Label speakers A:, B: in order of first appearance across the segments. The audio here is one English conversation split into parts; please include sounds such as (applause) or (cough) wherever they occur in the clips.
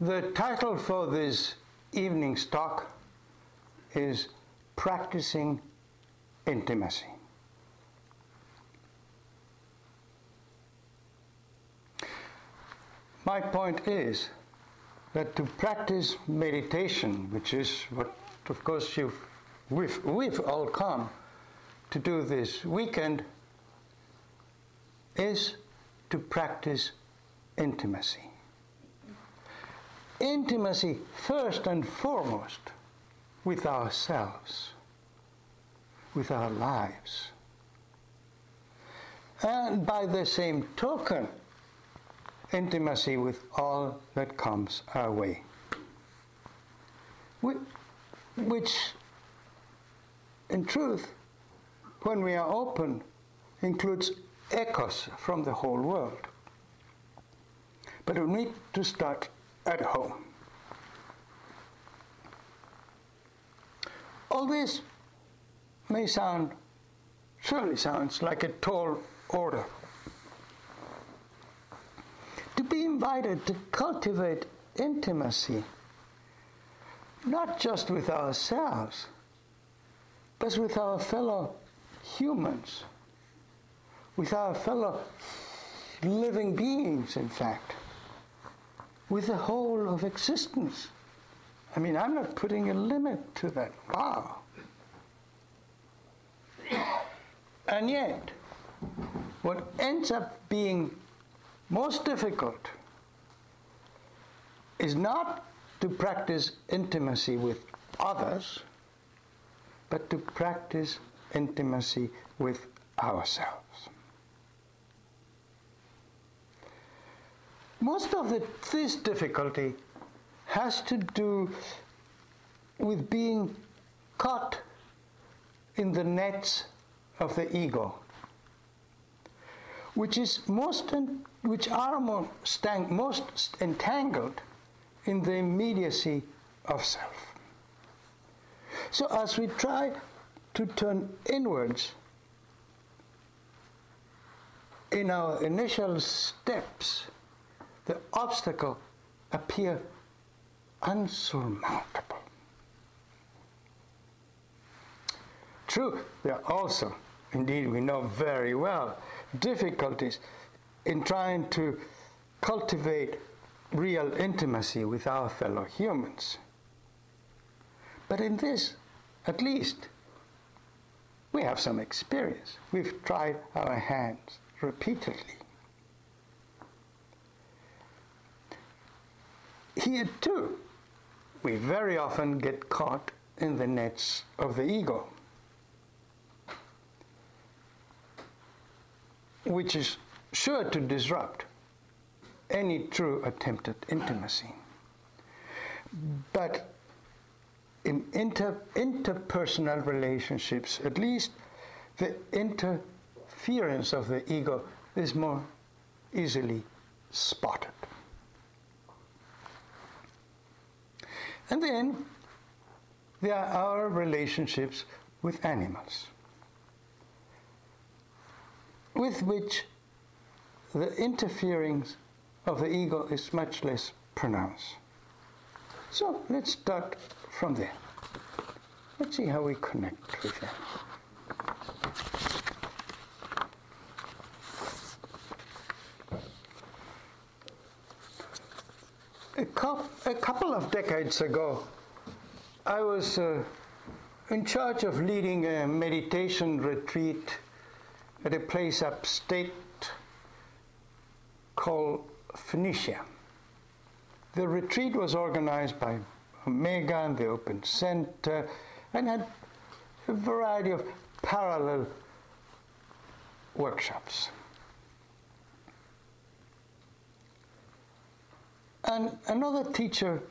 A: The title for this evening's talk is Practicing Intimacy. My point is that to practice meditation, which is what, of course, you've, we've, we've all come to do this weekend, is to practice intimacy. Intimacy, first and foremost, with ourselves, with our lives. And by the same token, intimacy with all that comes our way. Which, in truth, when we are open, includes echoes from the whole world. But we need to start at home. All this may sound, surely sounds like a tall order. To be invited to cultivate intimacy, not just with ourselves, but with our fellow humans, with our fellow living beings, in fact, with the whole of existence. I mean, I'm not putting a limit to that. Wow. And yet, what ends up being most difficult is not to practice intimacy with others, but to practice intimacy with ourselves. Most of the, this difficulty has to do with being caught in the nets of the ego, which is most which are most, most entangled in the immediacy of self. So as we try to turn inwards in our initial steps, the obstacle appear unsurmountable. True, there are also, indeed, we know very well, difficulties in trying to cultivate real intimacy with our fellow humans. But in this, at least, we have some experience. We've tried our hands repeatedly. Here, too, we very often get caught in the nets of the ego, which is sure to disrupt any true attempt at intimacy. But in inter, interpersonal relationships, at least the interference of the ego is more easily spotted. And then there are our relationships with animals, with which the interference of the ego is much less pronounced. So let's start from there. Let's see how we connect with them. A, couple of decades ago, I was uh, in charge of leading a meditation retreat at a place upstate called Phoenicia. The retreat was organized by Omega and the Open Center and had a variety of parallel workshops. And another teacher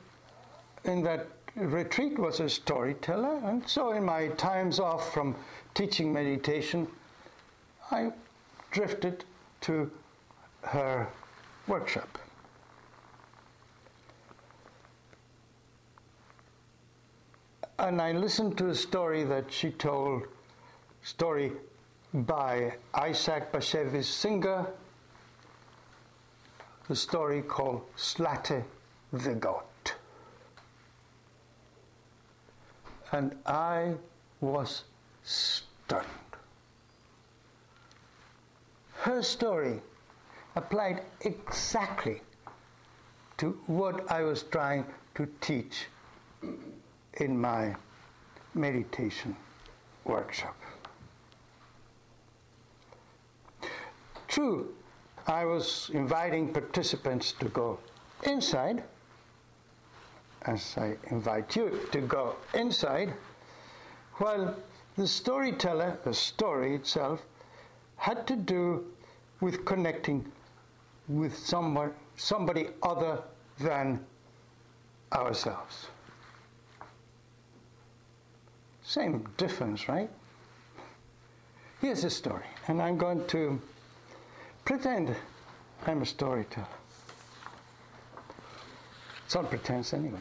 A: in that retreat was a storyteller, and so in my times off from teaching meditation, I drifted to her workshop. And I listened to a story that she told, story by Isaac Bashevis Singer, the story called Zlateh the goat. And I was stunned. Her story applied exactly to what I was trying to teach in my meditation workshop. True, I was inviting participants to go inside, as I invite you to go inside, while the storyteller, the story itself, had to do with connecting with someone, somebody other than ourselves. Same difference, right? Here's a story, and I'm going to pretend I'm a storyteller. It's all pretense anyway.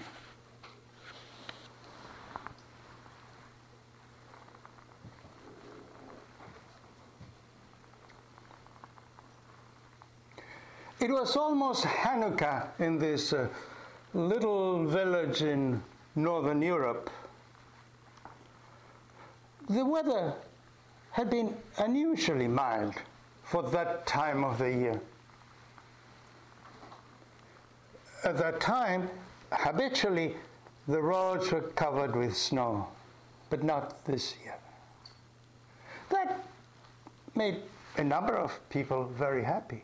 A: It was almost Hanukkah in this uh, little village in northern Europe. The weather had been unusually mild for that time of the year. At that time, habitually, the roads were covered with snow, but not this year. That made a number of people very happy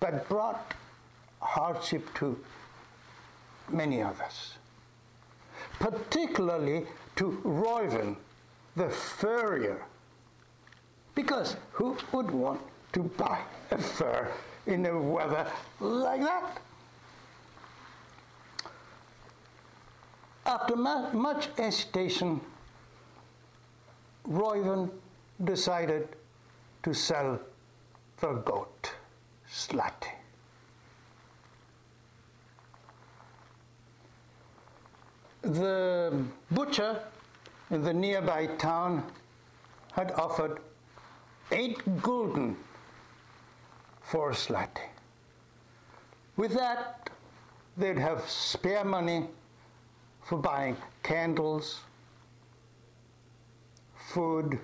A: but brought hardship to many others, particularly to Reuven, the furrier. Because who would want to buy a fur in the weather like that? After much hesitation, Reuven decided to sell the goat slut. The butcher in the nearby town had offered eight gulden for a. With that, they'd have spare money for buying candles, food,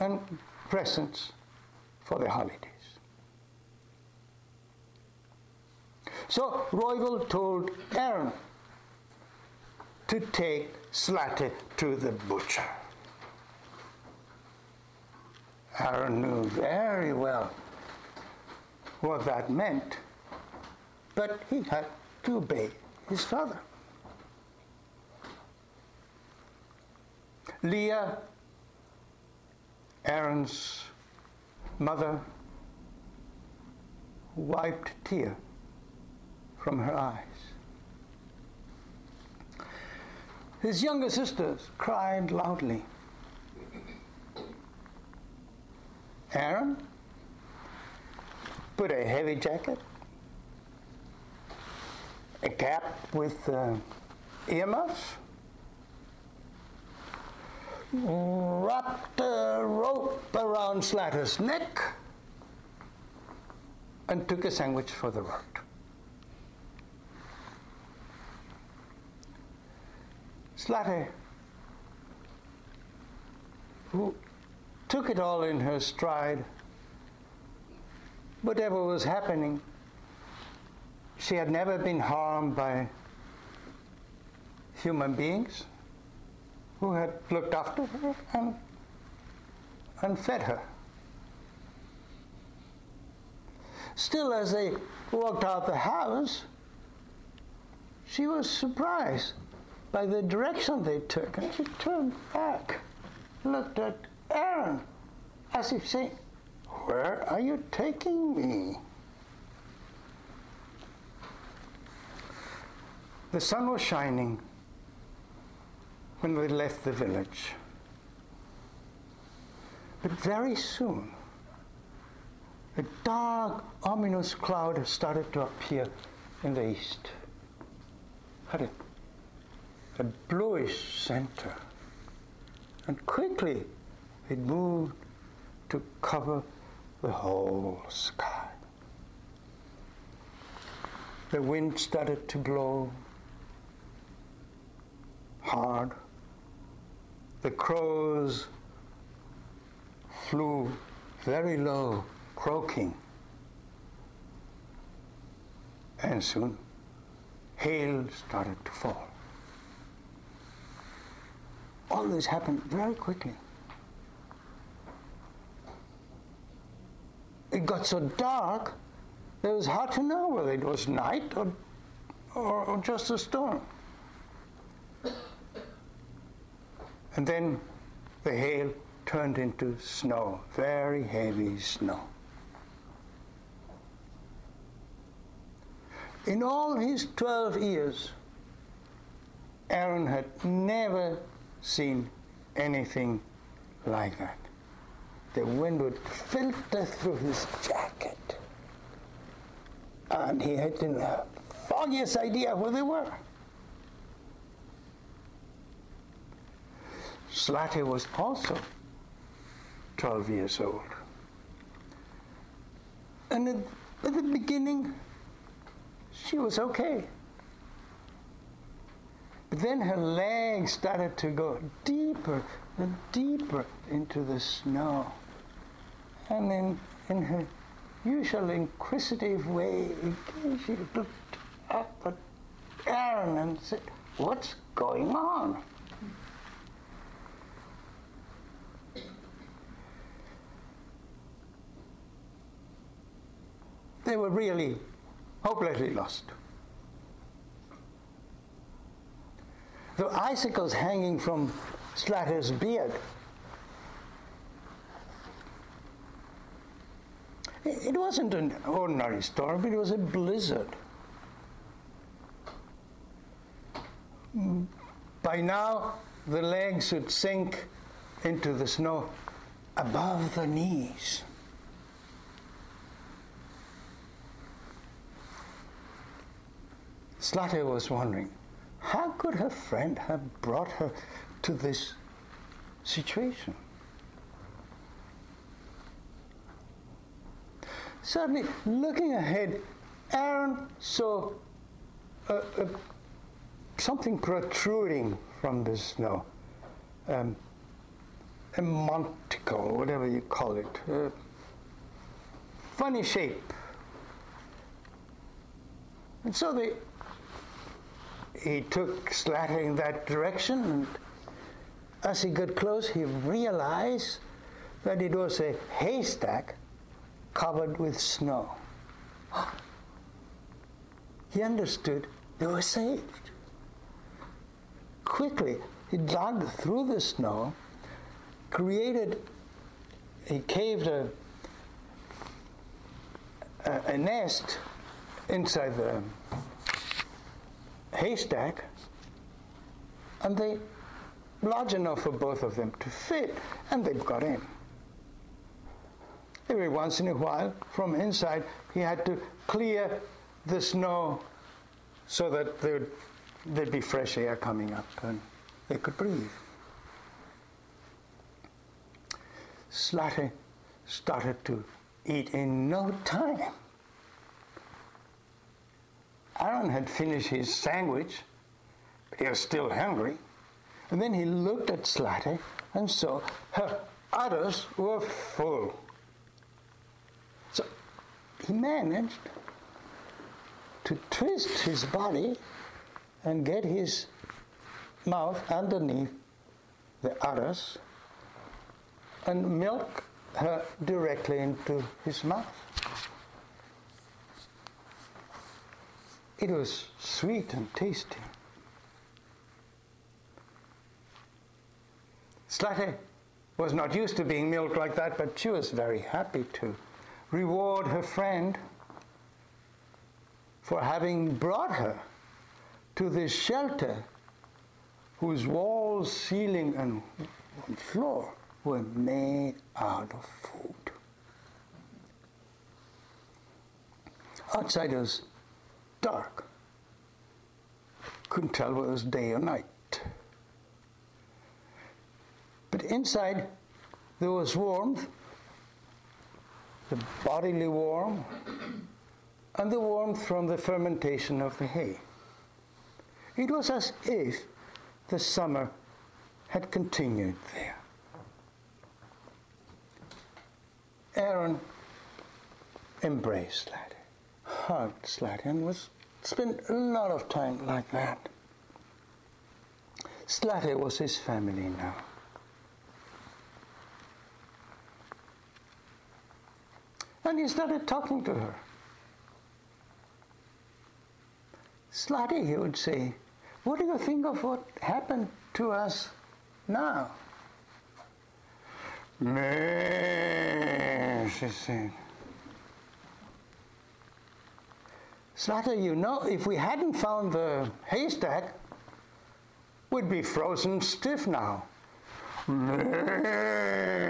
A: and presents for the holidays. So Reuven told Aaron to take Zlateh to the butcher. Aaron knew very well what that meant, but he had to obey his father. Leah, Aaron's mother, wiped tear from her eyes. His younger sisters cried loudly. Aaron put a heavy jacket, a cap with uh, earmuffs, wrapped a rope around Zlateh's neck, and took a sandwich for the road. Zlateh, who took it all in her stride, whatever was happening, she had never been harmed by human beings who had looked after her and, and fed her. Still, as they walked out the house, she was surprised by the direction they took. And she turned back, looked at Aaron, as if saying, Where are you taking me? The sun was shining when we left the village. But very soon, a dark, ominous cloud started to appear in the east. Had it a bluish center. And quickly it moved to cover the whole sky. the wind started to blow hard. The crows flew very low, croaking. And soon hail started to fall. All this happened very quickly. It got so dark it was hard to know whether it was night or, or, or just a storm. And then the hail turned into snow, very heavy snow. In all his 12 years, Aaron had never seen anything like that. The wind would filter through his jacket. And he had the foggiest idea where they were. Zlateh was also 12 years old. And at, at the beginning, she was okay. But then her legs started to go deeper and deeper into the snow. And in, in her usual inquisitive way, she looked up at Aaron and said, What's going on? They were really hopelessly lost. The icicles hanging from Zlateh's beard. It wasn't an ordinary storm, it was a blizzard. By now, the legs would sink into the snow above the knees. Zlateh was wondering, how could her friend have brought her to this situation? Suddenly, looking ahead, Aaron saw a, a, something protruding from the snow. Um, a monticle, whatever you call it. A funny shape. And so they he took Zlateh in that direction, and as he got close, he realized that it was a haystack covered with snow. He understood they were saved. Quickly, he dug through the snow, created, he caved a, a, a nest inside the haystack, and they large enough for both of them to fit, and they've got in. Every once in a while, from inside, he had to clear the snow so that there would, there'd be fresh air coming up and they could breathe. Zlateh started to eat in no time. Aaron had finished his sandwich, but he was still hungry. And then he looked at Zlateh and saw her udders were full. He managed to twist his body and get his mouth underneath the udders and milk her directly into his mouth. It was sweet and tasty. Zlateh was not used to being milked like that, but she was very happy to reward her friend for having brought her to this shelter whose walls, ceiling, and floor were made out of food. Outside was dark. Couldn't tell whether it was day or night. But inside there was warmth, the bodily warmth, and the warmth from the fermentation of the hay. It was as if the summer had continued there. Aaron embraced Zlateh, hugged Zlateh, and was spent a lot of time like that. Zlateh was his family now. And he started talking to her. Zlateh, he would say, what do you think of what happened to us now? Meh, she said. Zlateh, you know, if we hadn't found the haystack, we'd be frozen stiff now. Meh.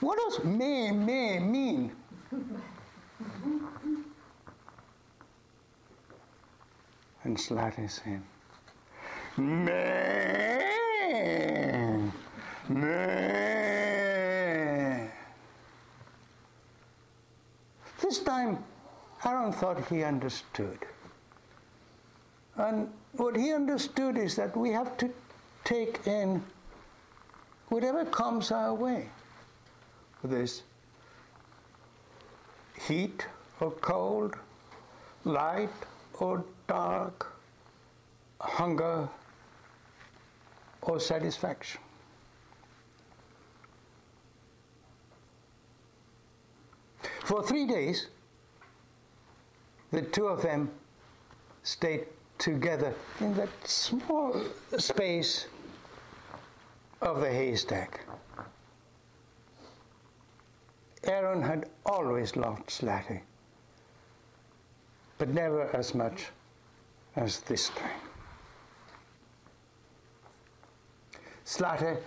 A: What does meh, meh mean? and Zlateh said, Meh, meh. This time, Aaron thought he understood. And what he understood is that we have to take in whatever comes our way. This heat or cold, light or dark, hunger or satisfaction. For three days, the two of them stayed together in that small space of the haystack. Aaron had always loved Zlateh, but never as much as this time. Zlateh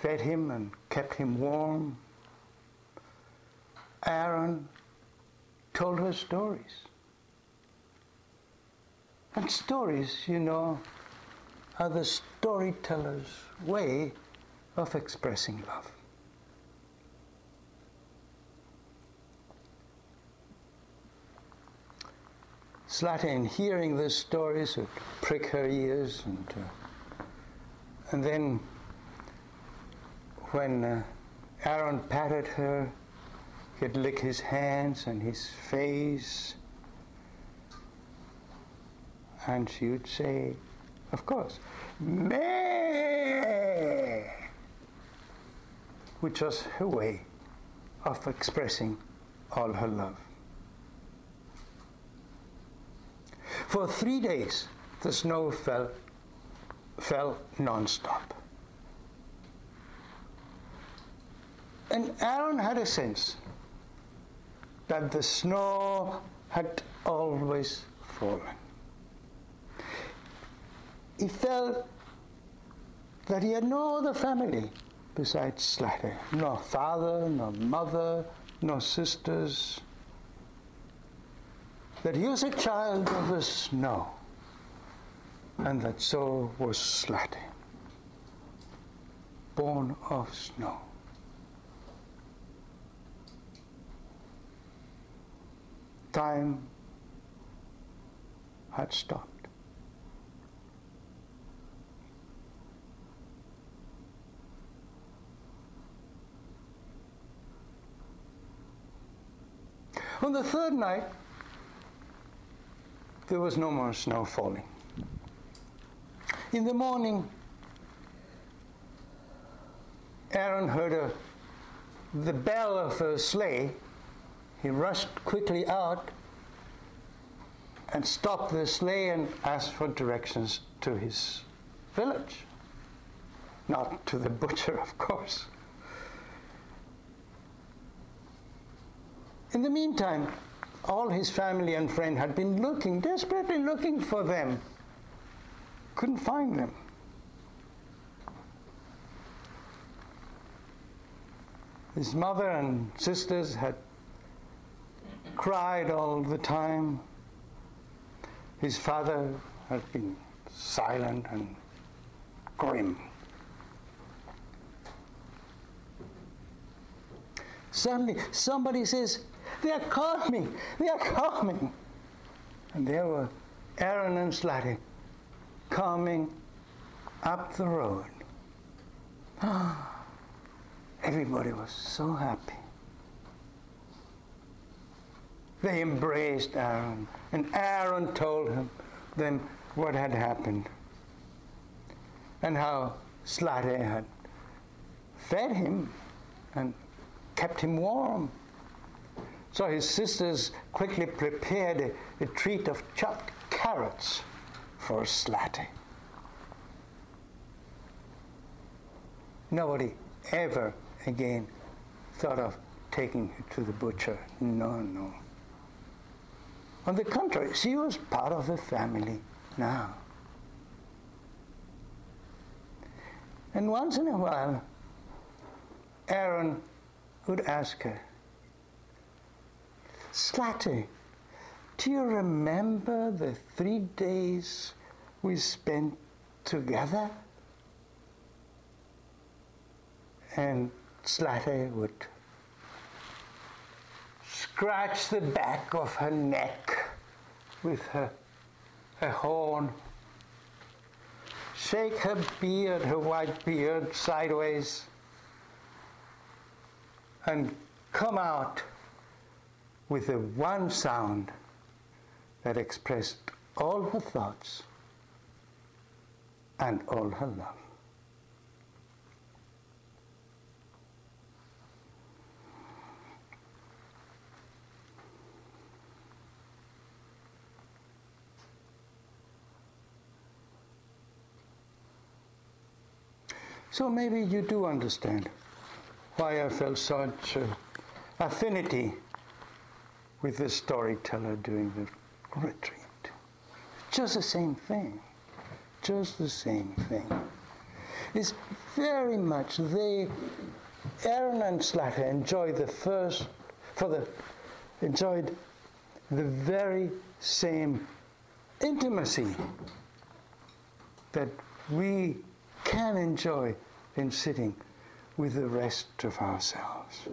A: fed him and kept him warm. Aaron told her stories. And stories, you know, are the storyteller's way of expressing love. Zlateh, hearing the stories, would prick her ears, and uh, and then when uh, Aaron patted her, he'd lick his hands and his face, and she would say, of course, Meh, which was her way of expressing all her love. For three days, the snow fell, fell nonstop. And Aaron had a sense that the snow had always fallen. He felt that he had no other family besides Zlateh, no father, no mother, no sisters, that he was a child of the snow, and that so was Zlateh, born of snow. Time had stopped. On the third night, there was no more snow falling. In the morning, Aaron heard a, the bell of a sleigh. He rushed quickly out and stopped the sleigh and asked for directions to his village. Not to the butcher, of course. In the meantime, all his family and friends had been looking, desperately looking for them. Couldn't find them. His mother and sisters had cried all the time. His father had been silent and grim. Suddenly, somebody says, They are coming! They are coming! And there were Aaron and Zlateh coming up the road. (gasps) Everybody was so happy. They embraced Aaron, and Aaron told him, them what had happened and how Zlateh had fed him and kept him warm. So his sisters quickly prepared a, a treat of chopped carrots for Zlateh. Nobody ever again thought of taking her to the butcher. No, no. On the contrary, she was part of the family now. And once in a while, Aaron would ask her, Zlateh, do you remember the three days we spent together? And Zlateh would scratch the back of her neck with her, her horn, shake her beard, her white beard, sideways, and come out with the one sound that expressed all her thoughts and all her love. So maybe you do understand why I felt such uh, affinity with the storyteller doing the retreat. Just the same thing. Just the same thing. It's very much they, Aaron and Zlateh enjoyed the first, for the, enjoyed the very same intimacy that we can enjoy in sitting with the rest of ourselves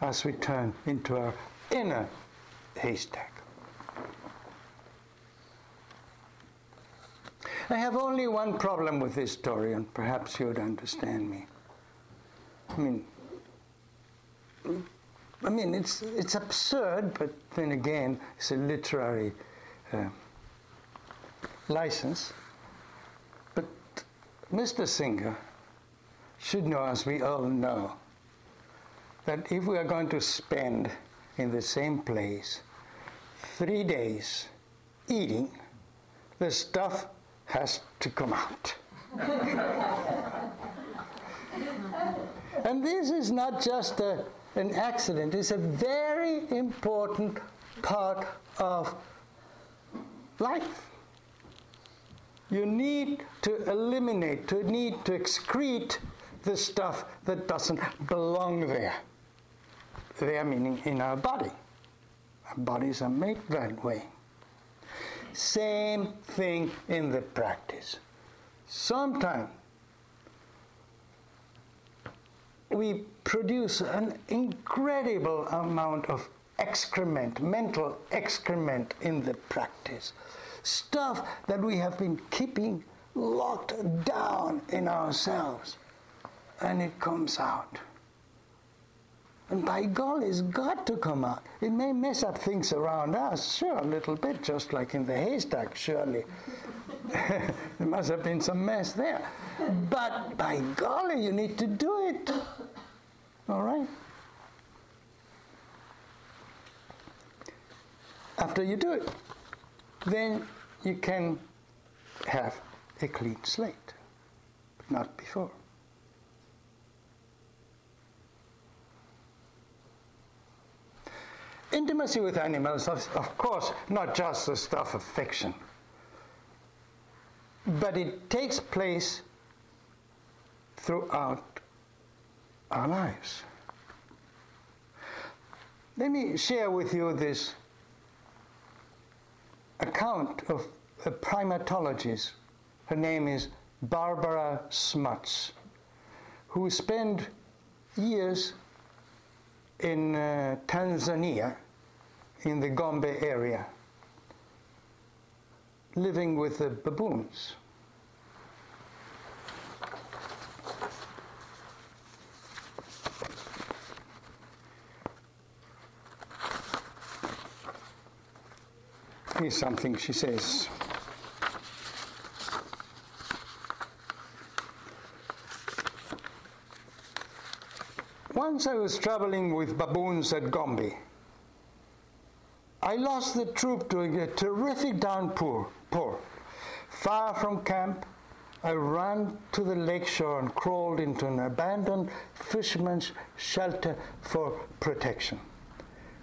A: as we turn into our inner haystack. I have only one problem with this story, and perhaps you would understand me. I mean, I mean, it's it's absurd, but then again, it's a literary uh, license. But Mr. Singer should know, as we all know, that if we are going to spend in the same place three days eating, the stuff has to come out. and this is not just a, an accident, it's a very important part of life. You need to eliminate, to need to excrete the stuff that doesn't belong there. There meaning in our body. Our bodies are made that way. Same thing in the practice. Sometimes we produce an incredible amount of excrement, mental excrement in the practice. Stuff that we have been keeping locked down in ourselves. And it comes out. And by golly, it's got to come out. It may mess up things around us, sure, a little bit, just like in the haystack, surely. (laughs) there must have been some mess there. But by golly, you need to do it. All right? After you do it, then you can have a clean slate, but not before. Intimacy with animals, of, of course, not just the stuff of fiction, but it takes place throughout our lives. Let me share with you this account of a primatologist. Her name is Barbara Smuts, who spent years in uh, Tanzania, in the Gombe area, living with the baboons. Here's something she says. Once I was traveling with baboons at Gombe. I lost the troop during a terrific downpour. Pour. Far from camp, I ran to the lakeshore and crawled into an abandoned fisherman's shelter for protection.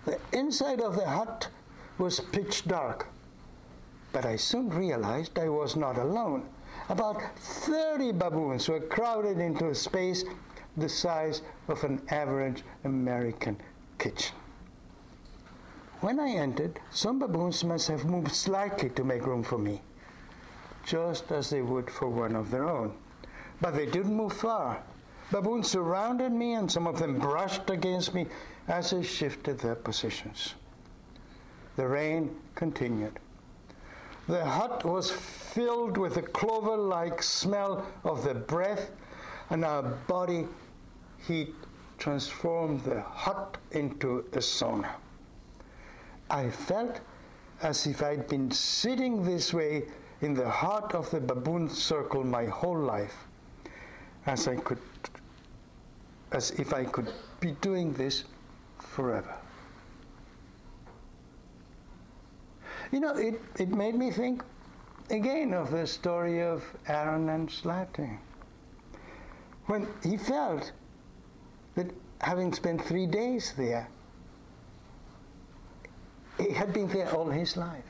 A: The inside of the hut was pitch dark, but I soon realized I was not alone. About 30 baboons were crowded into a space the size of an average American kitchen. When I entered, some baboons must have moved slightly to make room for me, just as they would for one of their own. But they didn't move far. Baboons surrounded me, and some of them brushed against me as I shifted their positions. The rain continued. The hut was filled with the clover like smell of the breath, and our body heat transformed the hut into a sauna. I felt as if I'd been sitting this way in the heart of the baboon circle my whole life, as I could, as if I could be doing this forever. You know, it, it made me think again of the story of Aaron and Zlateh. When he felt that having spent three days there, he had been there all his life.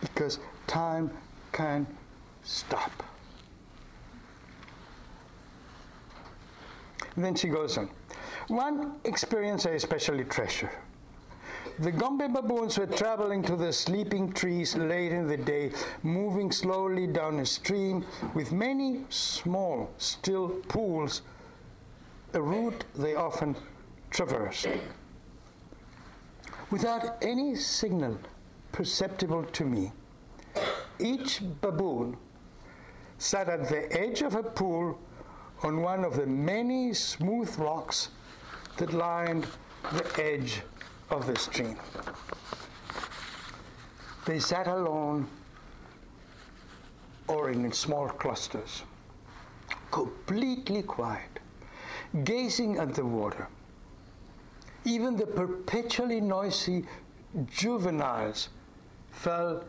A: Because time can stop. And then she goes on. One experience I especially treasure. The Gombe baboons were traveling to the sleeping trees late in the day, moving slowly down a stream with many small, still pools, a route they often traversed. Without any signal perceptible to me, each baboon sat at the edge of a pool on one of the many smooth rocks that lined the edge of the stream. They sat alone or in small clusters, completely quiet, gazing at the water. Even the perpetually noisy juveniles fell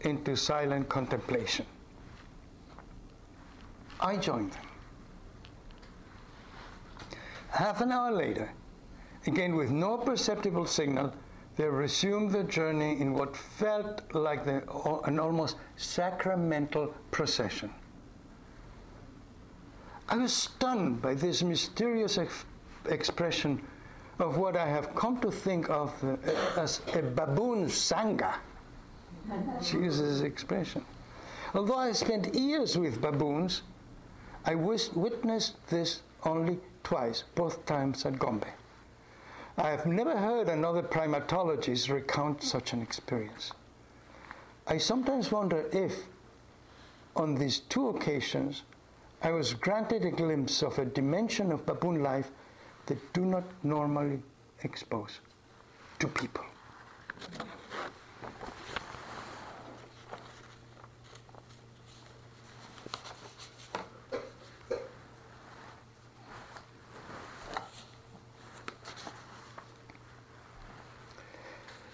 A: into silent contemplation. I joined them. Half an hour later, Again, with no perceptible signal, they resumed their journey in what felt like the, an almost sacramental procession. I was stunned by this mysterious ex- expression of what I have come to think of uh, as a baboon sangha. She uses this expression. Although I spent years with baboons, I witnessed this only twice, both times at Gombe. I have never heard another primatologist recount such an experience. I sometimes wonder if, on these two occasions, I was granted a glimpse of a dimension of baboon life that do not normally expose to people.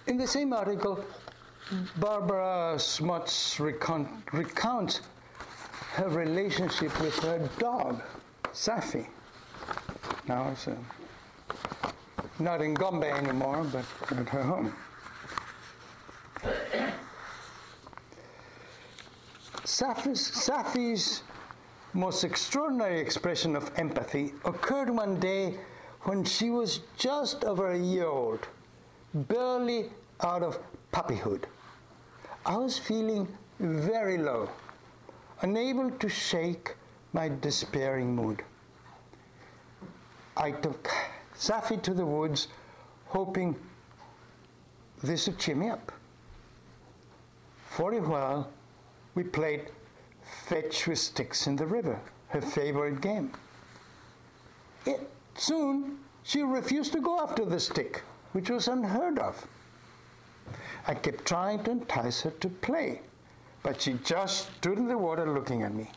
A: In the same article, Barbara Smuts recount, recounts her relationship with her dog, Safi. Now it's uh, not in Gombe anymore, but at her home. Safi's, Safi's most extraordinary expression of empathy occurred one day when she was just over a year old, barely out of puppyhood. I was feeling very low, unable to shake my despairing mood. I took Safi to the woods, hoping this would cheer me up. For a while, we played fetch with sticks in the river, her favorite game. It, soon, she refused to go after the stick, which was unheard of. I kept trying to entice her to play, but she just stood in the water looking at me.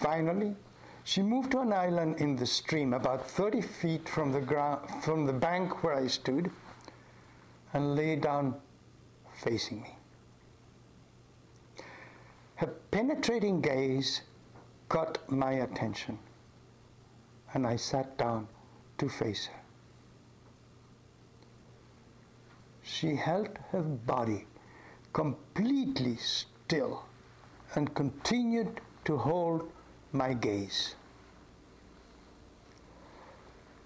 A: Finally, she moved to an island in the stream about 30 feet from the, ground, from the bank where I stood and lay down facing me. Her penetrating gaze caught my attention, and I sat down to face her. She held her body completely still and continued to hold my gaze.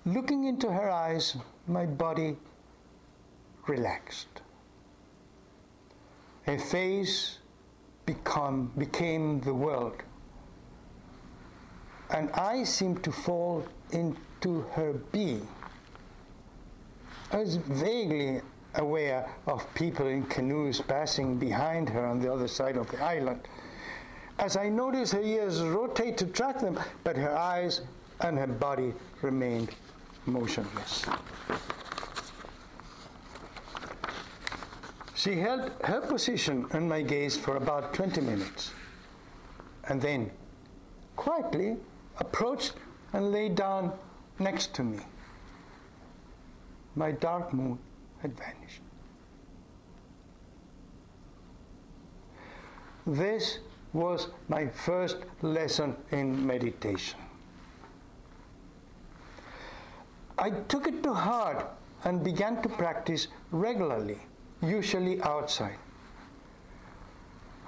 A: Looking into her eyes, my body relaxed. Her face become, became the world. And I seemed to fall into her being. I was vaguely aware of people in canoes passing behind her on the other side of the island. As I noticed her ears rotate to track them, but her eyes and her body remained motionless. She held her position in my gaze for about 20 minutes, and then quietly approached and lay down next to me. My dark moon had vanished. This was my first lesson in meditation. I took it to heart and began to practice regularly, usually outside.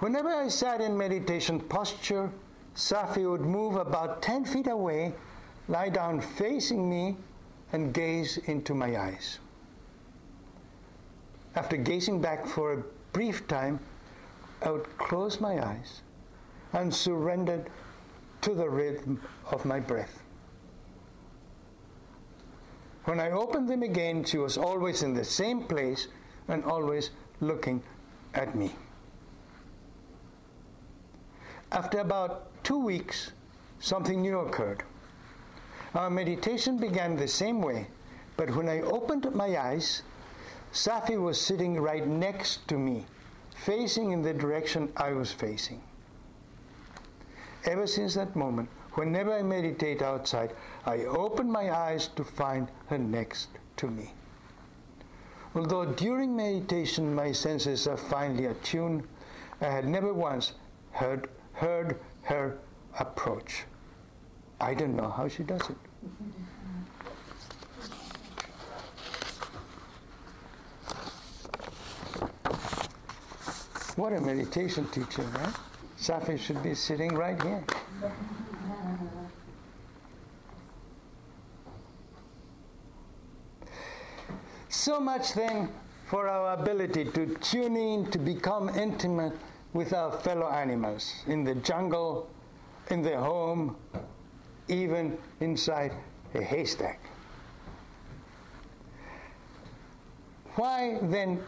A: Whenever I sat in meditation posture, Safi would move about 10 feet away, lie down facing me, and gaze into my eyes. After gazing back for a brief time, I would close my eyes and surrender to the rhythm of my breath. When I opened them again, she was always in the same place and always looking at me. After about two weeks, something new occurred. Our meditation began the same way, but when I opened my eyes, Safi was sitting right next to me, facing in the direction I was facing. Ever since that moment, whenever I meditate outside, I open my eyes to find her next to me. Although during meditation my senses are finely attuned, I had never once heard, heard her approach. I don't know how she does it. What a meditation teacher, right? Safi should be sitting right here. So much then for our ability to tune in, to become intimate with our fellow animals in the jungle, in the home, even inside a haystack. Why then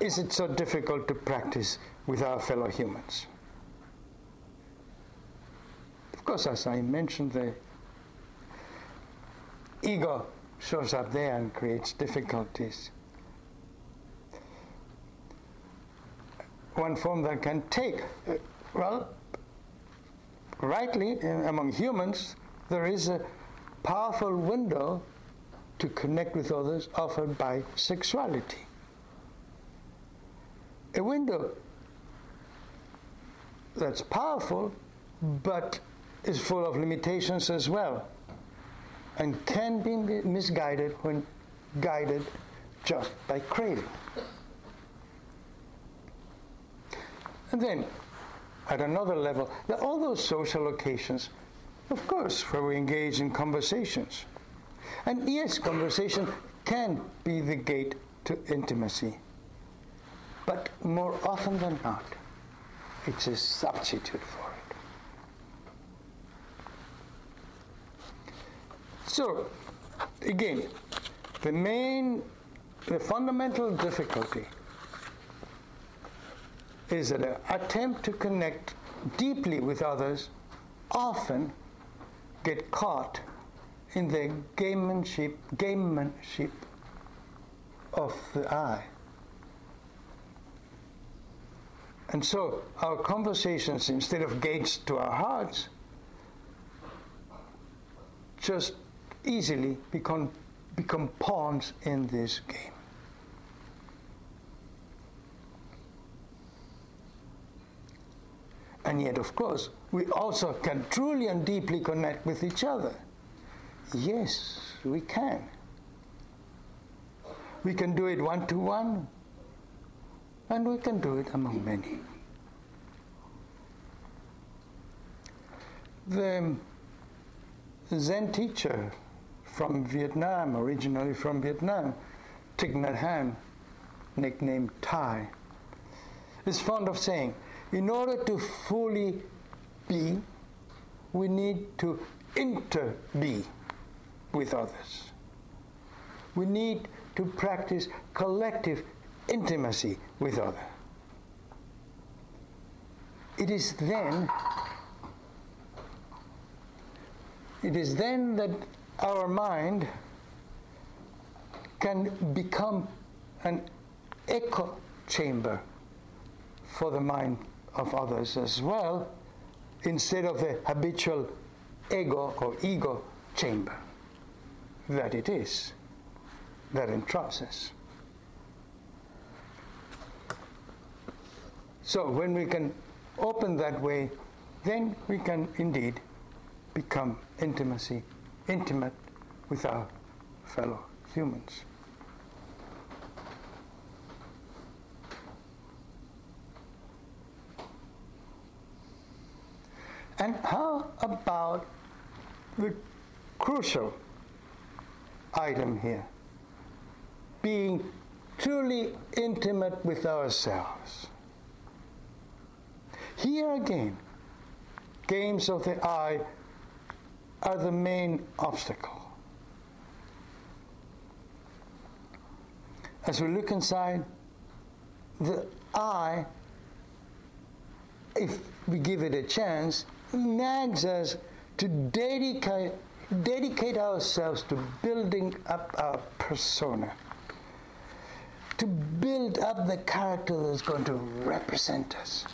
A: is it so difficult to practice with our fellow humans? Of course, as I mentioned, the ego shows up there and creates difficulties. One form that can take, uh, well, rightly, uh, among humans, there is a powerful window to connect with others offered by sexuality a window that's powerful but is full of limitations as well and can be misguided when guided just by craving. And then, at another level, all those social occasions, of course, where we engage in conversations. And yes, conversation can be the gate to intimacy. But more often than not, it's a substitute for it. So, again, the main, the fundamental difficulty is that an attempt to connect deeply with others often get caught in the gamemanship, gamemanship of the I. And so our conversations, instead of gates to our hearts, just easily become, become pawns in this game. And yet, of course, we also can truly and deeply connect with each other. Yes, we can. We can do it one to one, and we can do it among many. The Zen teacher from Vietnam, originally from Vietnam, Thich Nhat Hanh, nicknamed Thay, is fond of saying, in order to fully be, we need to inter-be with others. We need to practice collective intimacy with others. It is then it is then that our mind can become an echo chamber for the mind of others as well, instead of the habitual ego or ego chamber that it is that entraps us. So when we can open that way, then we can indeed become intimacy, intimate with our fellow humans. And how about the crucial item here? Being truly intimate with ourselves. Here again, games of the I are the main obstacle. As we look inside, the I, if we give it a chance, nags us to dedicate, dedicate ourselves to building up our persona, to build up the character that's going to represent us.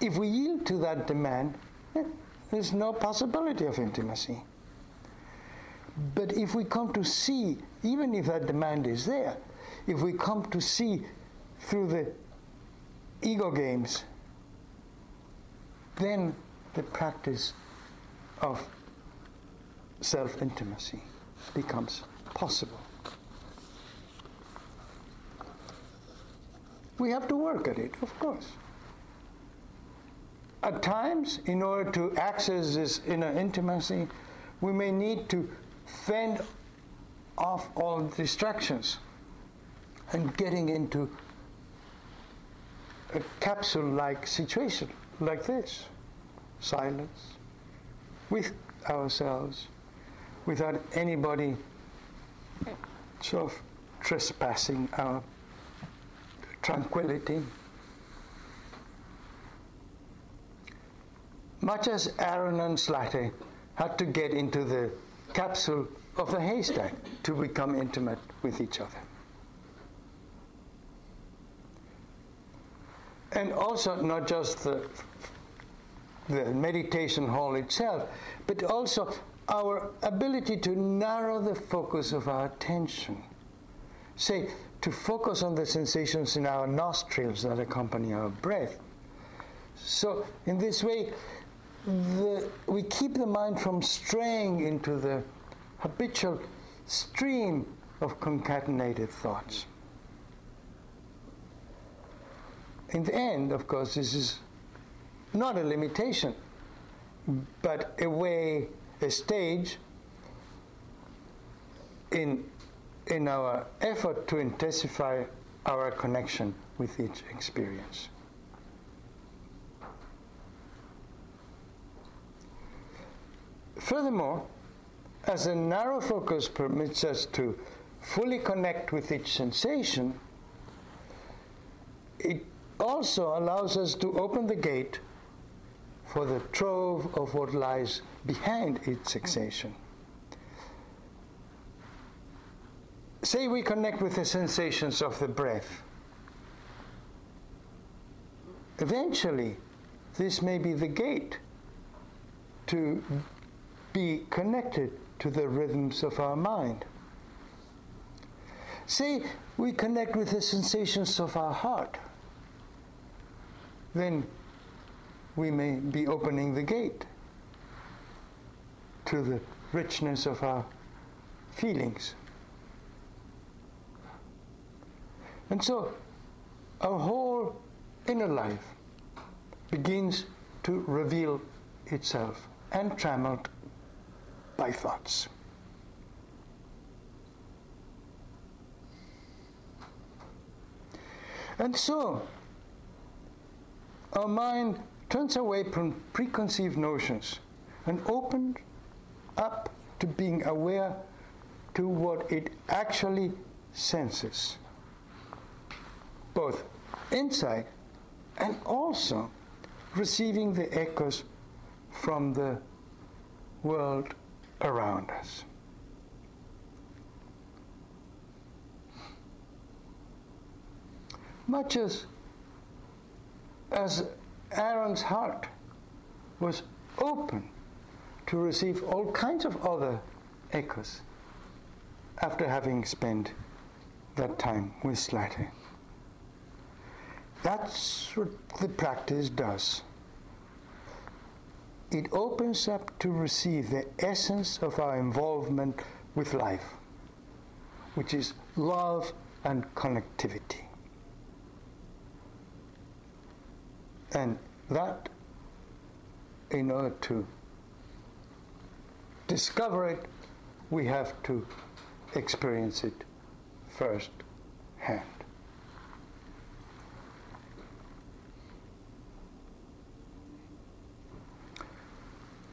A: If we yield to that demand, eh, there's no possibility of intimacy. But if we come to see, even if that demand is there, if we come to see through the ego games, then the practice of self intimacy becomes possible. We have to work at it, of course. At times, in order to access this inner intimacy, we may need to fend off all distractions and getting into a capsule like situation like this silence with ourselves without anybody sort of trespassing our tranquility. Much as Aaron and Zlateh had to get into the capsule of the haystack to become intimate with each other. And also, not just the, the meditation hall itself, but also our ability to narrow the focus of our attention. Say, to focus on the sensations in our nostrils that accompany our breath. So, in this way, the, we keep the mind from straying into the habitual stream of concatenated thoughts. In the end, of course, this is not a limitation, but a way, a stage in, in our effort to intensify our connection with each experience. Furthermore, as a narrow focus permits us to fully connect with each sensation, it also allows us to open the gate for the trove of what lies behind each sensation. Say we connect with the sensations of the breath. Eventually, this may be the gate to be connected to the rhythms of our mind. Say we connect with the sensations of our heart, then we may be opening the gate to the richness of our feelings. And so our whole inner life begins to reveal itself and untrammeled by thoughts. And so, our mind turns away from preconceived notions and opens up to being aware to what it actually senses, both inside and also receiving the echoes from the world around us. Much as, as Aaron's heart was open to receive all kinds of other echoes after having spent that time with Zlateh. That's what the practice does. It opens up to receive the essence of our involvement with life, which is love and connectivity. And that, in order to discover it, we have to experience it first hand.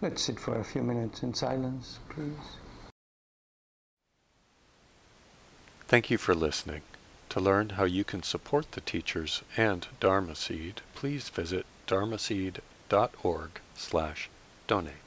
A: Let's sit for a few minutes in silence, please.
B: Thank you for listening. To learn how you can support the teachers and Dharma Seed, please visit dharmaseed.org slash donate.